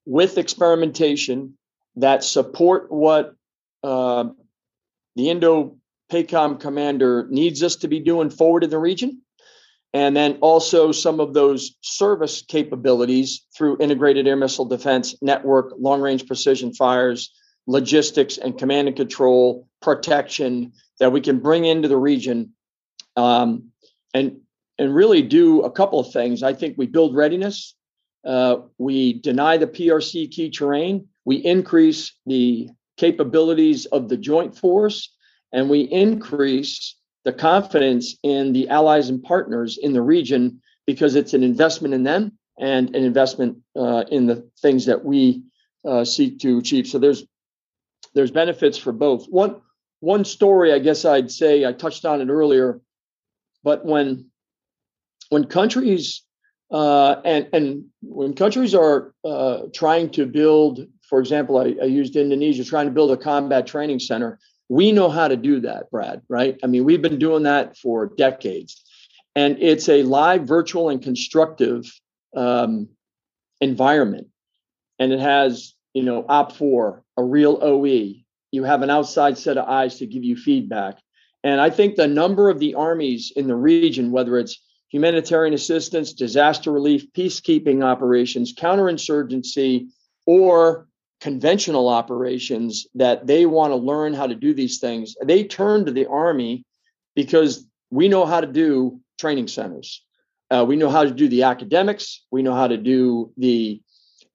[SPEAKER 9] with experimentation that support what uh, the Indo PACOM commander needs us to be doing forward in the region. And then also some of those service capabilities through integrated air missile defense network, long range precision fires, logistics, and command and control protection that we can bring into the region um, and, and really do a couple of things. I think we build readiness, uh, we deny the PRC key terrain, we increase the capabilities of the joint force, and we increase the confidence in the allies and partners in the region because it's an investment in them and an investment uh, in the things that we uh, seek to achieve. So there's there's benefits for both. One one story, I guess I'd say I touched on it earlier, but when when countries uh, and and when countries are uh, trying to build, for example, I, I used Indonesia trying to build a combat training center we know how to do that, Brad, right? I mean, we've been doing that for decades. And it's a live, virtual, and constructive um, environment. And it has, you know, OPFOR, a real OE. You have an outside set of eyes to give you feedback. And I think the number of the armies in the region, whether it's humanitarian assistance, disaster relief, peacekeeping operations, counterinsurgency, or conventional operations that they want to learn how to do these things, they turn to the Army because we know how to do training centers. Uh, we know how to do the academics. We know how to do the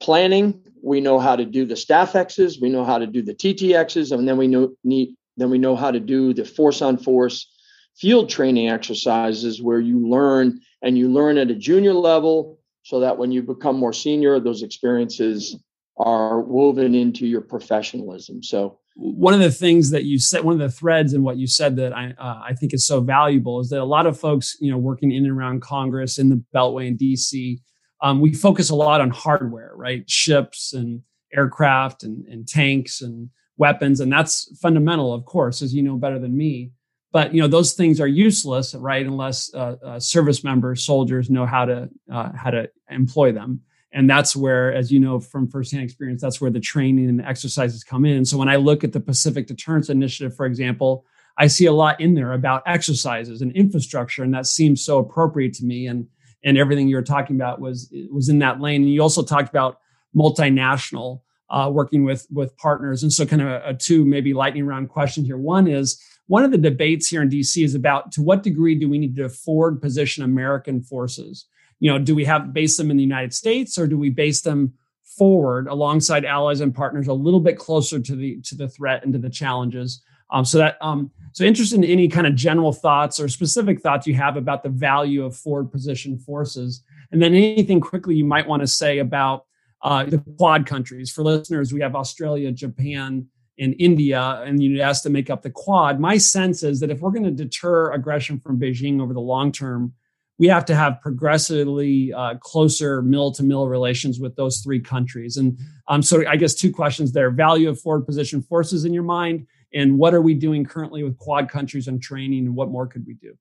[SPEAKER 9] planning. We know how to do the staff X's. We know how to do the TTXs, and then we know need then we know how to do the force on force field training exercises where you learn and you learn at a junior level so that when you become more senior, those experiences are woven into your professionalism. So
[SPEAKER 8] one of the things that you said, one of the threads in what you said that I uh, I think is so valuable is that a lot of folks, you know, working in and around Congress in the Beltway in DC, um, we focus a lot on hardware, right? Ships and aircraft and, and tanks and weapons, and that's fundamental, of course, as you know better than me. But you know those things are useless, right? Unless uh, uh, service members, soldiers know how to uh, how to employ them and that's where as you know from firsthand experience that's where the training and the exercises come in. So when i look at the pacific deterrence initiative for example i see a lot in there about exercises and infrastructure and that seems so appropriate to me. And and everything you were talking about was was in that lane. And you also talked about multinational uh, working with with partners. And so kind of a, a two maybe lightning round question here. One is one of the debates here in dc is about to what degree do we need to forward position american forces you know, do we have base them in the United States or do we base them forward alongside allies and partners a little bit closer to the to the threat and to the challenges? Um, so that um, so interested in any kind of general thoughts or specific thoughts you have about the value of forward position forces, and then anything quickly you might want to say about uh, the Quad countries. For listeners, we have Australia, Japan, and India, and you asked to make up the Quad. My sense is that if we're going to deter aggression from Beijing over the long term, we have to have progressively uh, closer mill to mill relations with those three countries. And um, so I guess two questions there value of forward position forces in your mind, and what are we doing currently with quad countries and training, and what more could we do?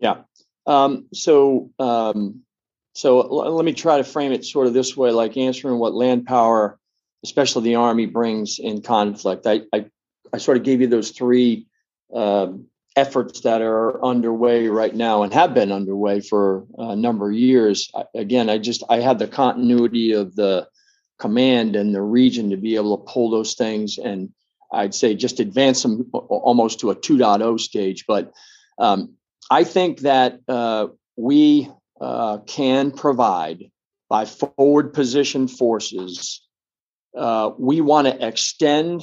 [SPEAKER 9] Yeah. Um, so, um, so l- let me try to frame it sort of this way, like answering what land power, especially the Army, brings in conflict. I, I, I sort of gave you those three um, efforts that are underway right now and have been underway for a number of years. Again, I just I had the continuity of the command and the region to be able to pull those things and I'd say just advance them almost to a 2.0 stage. But um, I think that uh, we uh, can provide by forward position forces, uh, we want to extend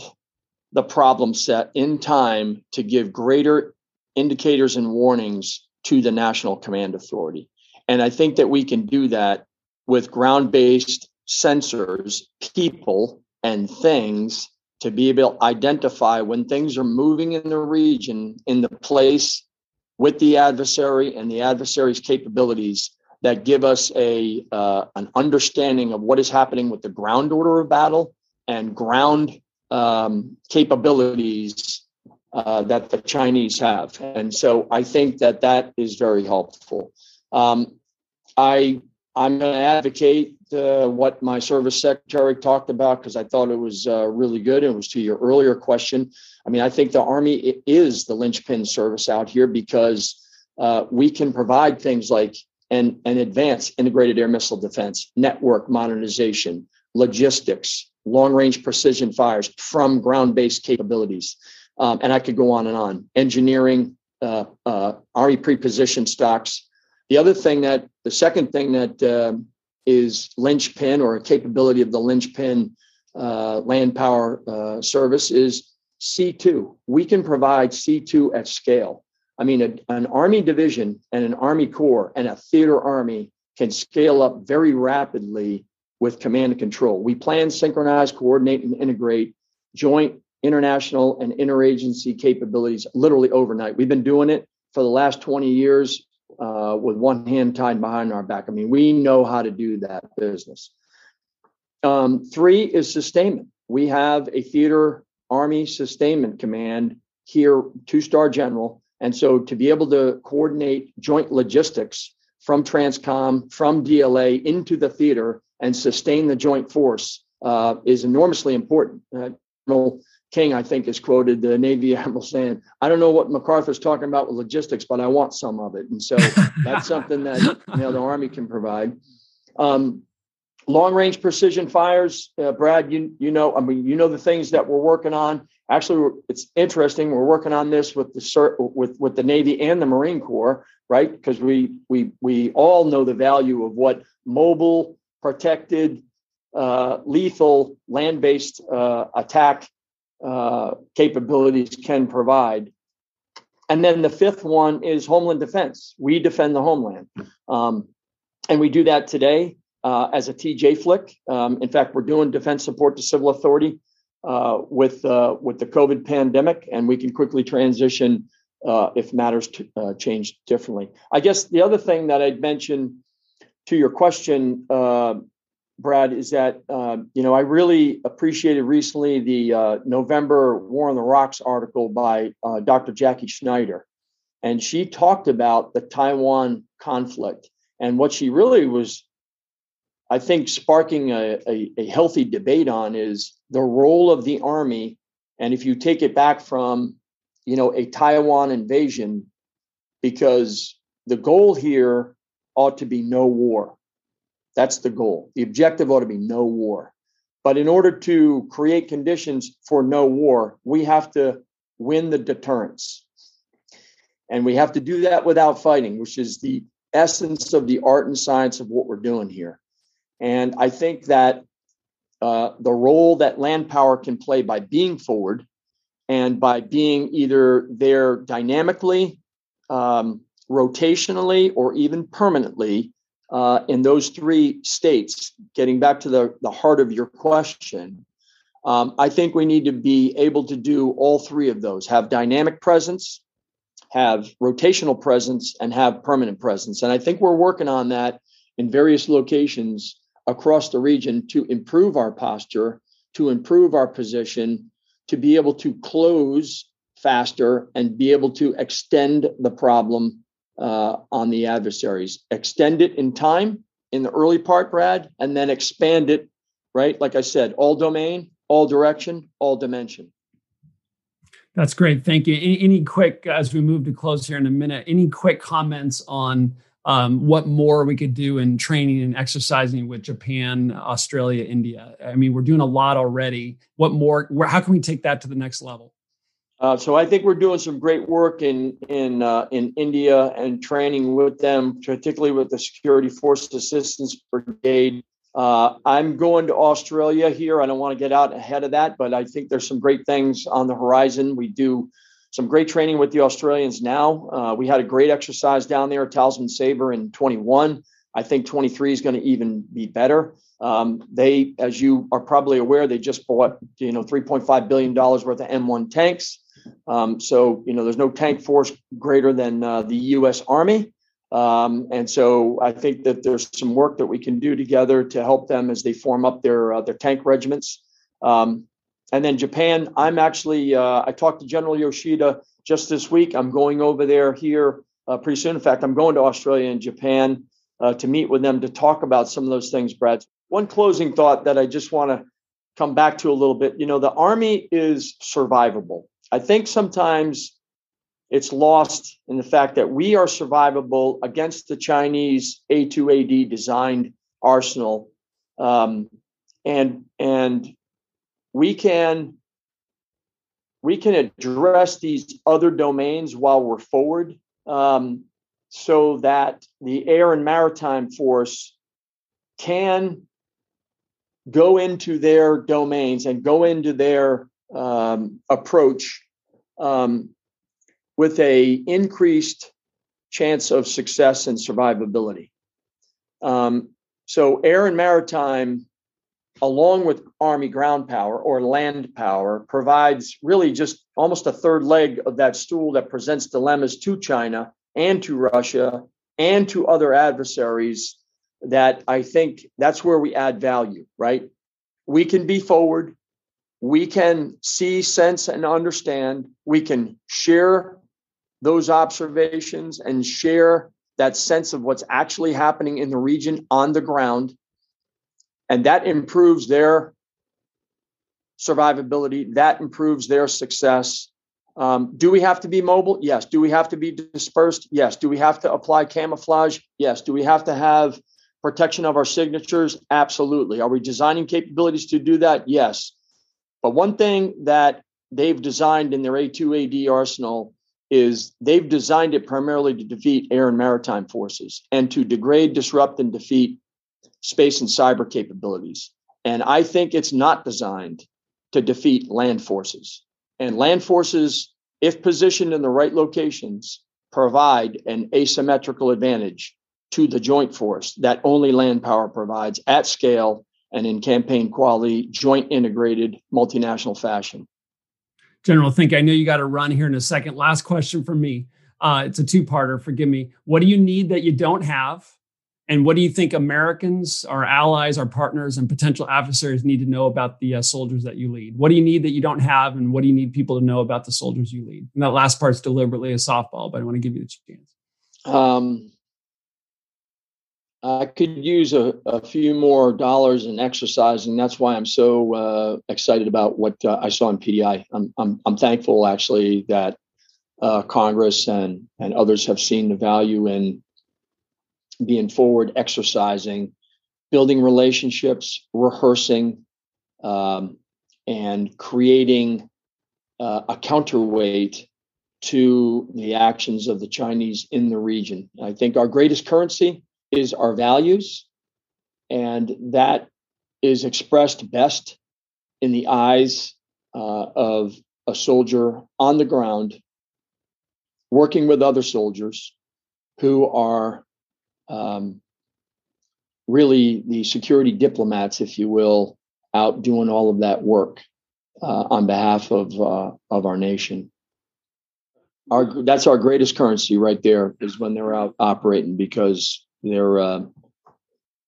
[SPEAKER 9] the problem set in time to give greater indicators and warnings to the National Command Authority. And I think that we can do that with ground based sensors, people, and things to be able to identify when things are moving in the region in the place with the adversary and the adversary's capabilities that give us a uh, an understanding of what is happening with the ground order of battle and ground um, capabilities uh, that the Chinese have. And so I think that that is very helpful. Um, I I'm going to advocate uh, what my service secretary talked about because I thought it was uh, really good. It was to your earlier question. I mean, I think the Army is the linchpin service out here because uh, we can provide things like an, an advanced integrated air missile defense, network modernization, logistics, long range precision fires from ground based capabilities. Um, and I could go on and on. Engineering, uh, uh, Army preposition stocks. The other thing that, the second thing that uh, is linchpin or a capability of the linchpin uh, land power uh, service is C2. We can provide C2 at scale. I mean, a, an Army division and an Army Corps and a theater Army can scale up very rapidly with command and control. We plan, synchronize, coordinate, and integrate joint international and interagency capabilities literally overnight. We've been doing it for the last 20 years uh, with one hand tied behind our back. I mean, we know how to do that business. Um, three is sustainment. We have a theater Army sustainment command here, two star general. And so to be able to coordinate joint logistics from Transcom, from DLA into the theater and sustain the joint force uh, is enormously important. Uh, King, I think, is quoted the Navy Admiral saying, I don't know what MacArthur's talking about with logistics, but I want some of it. And so that's something that you know the Army can provide. Um, long range precision fires, uh, Brad, you you know, I mean, you know the things that we're working on. Actually, it's interesting. We're working on this with the with with the Navy and the Marine Corps, right? Because we we we all know the value of what mobile, protected, uh, lethal land-based uh, attack uh, capabilities can provide. And then the fifth one is homeland defense. We defend the homeland. Um, and we do that today uh, as a TJ flick. Um, in fact, we're doing defense support to civil authority uh, with, uh, with the COVID pandemic, and we can quickly transition uh, if matters to, change differently. I guess the other thing that I'd mention to your question Brad, is that uh, you know I really appreciated recently the uh, November War on the Rocks article by uh, Dr. Jackie Schneider, and she talked about the Taiwan conflict and what she really was, I think, sparking a, a, a healthy debate on is the role of the army, and if you take it back from, you know, a Taiwan invasion, because the goal here ought to be no war that's the goal. The objective ought to be no war. But in order to create conditions for no war, we have to win the deterrence. And we have to do that without fighting, which is the essence of the art and science of what we're doing here. And I think that uh, the role that land power can play by being forward and by being either there dynamically, um, rotationally, or even permanently uh, in those three states, getting back to the, the heart of your question, um, I think we need to be able to do all three of those have dynamic presence, have rotational presence, and have permanent presence. And I think we're working on that in various locations across the region to improve our posture, to improve our position, to be able to close faster and be able to extend the problem uh, on the adversaries. Extend it in time in the early part, Brad, and then expand it, right? Like I said, all domain, all direction, all dimension.
[SPEAKER 8] That's great. Thank you. Any, any quick, as we move to close here in a minute, any quick comments on um, what more we could do in training and exercising with Japan, Australia, India? I mean, we're doing a lot already. What more? Where, how can we take that to the next level?
[SPEAKER 9] Uh, so I think we're doing some great work in in uh, in India and training with them, particularly with the Security Force Assistance Brigade. Uh, I'm going to Australia here. I don't want to get out ahead of that, but I think there's some great things on the horizon. We do some great training with the Australians now. Uh, we had a great exercise down there, at Talisman Sabre in 21. I think 23 is going to even be better. Um, they, as you are probably aware, they just bought you know 3.5 billion dollars worth of M1 tanks. Um, so, you know, there's no tank force greater than uh, the U.S. Army. Um, and so I think that there's some work that we can do together to help them as they form up their uh, their tank regiments. Um, and then Japan, I'm actually uh, I talked to General Yoshida just this week. I'm going over there here uh, pretty soon. In fact, I'm going to Australia and Japan uh, to meet with them to talk about some of those things. Brad, one closing thought that I just want to come back to a little bit. You know, the Army is survivable. I think sometimes it's lost in the fact that we are survivable against the Chinese A2AD designed arsenal, um, and and we can we can address these other domains while we're forward, um, so that the air and maritime force can go into their domains and go into their um, approach um, with a increased chance of success and survivability. Um, so air and maritime, along with Army ground power or land power, provides really just almost a third leg of that stool that presents dilemmas to China and to Russia and to other adversaries that I think that's where we add value, right? We can be forward, we can see, sense, and understand. We can share those observations and share that sense of what's actually happening in the region on the ground. And that improves their survivability, that improves their success. Um, do we have to be mobile? Yes. Do we have to be dispersed? Yes. Do we have to apply camouflage? Yes. Do we have to have protection of our signatures? Absolutely. Are we designing capabilities to do that? Yes. But one thing that they've designed in their A2AD arsenal is they've designed it primarily to defeat air and maritime forces and to degrade, disrupt, and defeat space and cyber capabilities. And I think it's not designed to defeat land forces. And land forces, if positioned in the right locations, provide an asymmetrical advantage to the joint force that only land power provides at scale and in campaign quality, joint integrated, multinational fashion.
[SPEAKER 8] General Think, I know you got to run here in a second. Last question from me. Uh, it's a two parter, forgive me. What do you need that you don't have? And what do you think Americans, our allies, our partners, and potential adversaries need to know about the uh, soldiers that you lead? What do you need that you don't have? And what do you need people to know about the soldiers you lead? And that last part's deliberately a softball, but I want to give you the chance. Um,
[SPEAKER 9] I could use a, a, few more dollars in exercising. That's why I'm so uh, excited about what uh, I saw in PDI. I'm, I'm, I'm thankful actually that uh, Congress and, and others have seen the value in being forward, exercising, building relationships, rehearsing, um, and creating uh, a counterweight to the actions of the Chinese in the region. I think our greatest currency is our values. And that is expressed best in the eyes uh, of a soldier on the ground working with other soldiers who are um, really the security diplomats, if you will, out doing all of that work uh, on behalf of uh, of our nation. Our that's our greatest currency right there is when they're out operating because they're uh,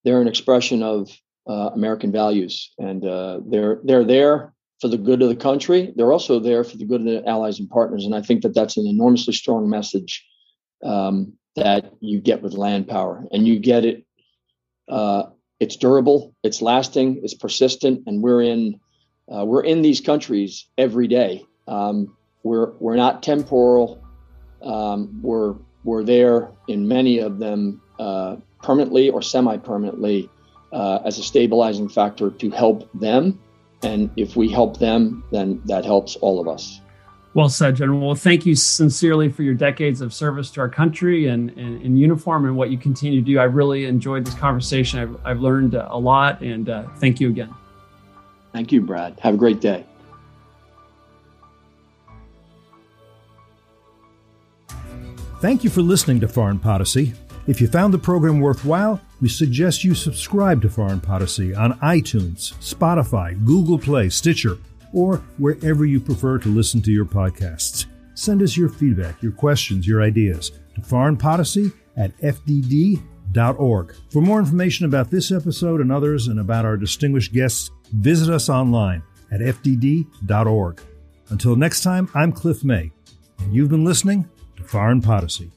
[SPEAKER 9] they're an expression of uh, American values, and uh, they're they're there for the good of the country. They're also there for the good of the allies and partners, and I think that that's an enormously strong message um, that you get with land power, and you get it. Uh, it's durable, it's lasting, it's persistent, and we're in uh, we're in these countries every day. Um, we're we're not temporal. Um, we're we're there in many of them uh, permanently or semi permanently uh, as a stabilizing factor to help them. And if we help them, then that helps all of us.
[SPEAKER 8] Well said, General. Well, thank you sincerely for your decades of service to our country and in uniform and what you continue to do. I really enjoyed this conversation. I've, I've learned a lot, and uh, thank you again.
[SPEAKER 9] Thank you, Brad. Have a great day.
[SPEAKER 1] Thank you for listening to Foreign Podicy. If you found the program worthwhile, we suggest you subscribe to Foreign Podicy on iTunes, Spotify, Google Play, Stitcher, or wherever you prefer to listen to your podcasts. Send us your feedback, your questions, your ideas to foreignpolicy at fdd.org. For more information about this episode and others and about our distinguished guests, visit us online at fdd.org. Until next time, I'm Cliff May, and you've been listening to Foreign Podicy.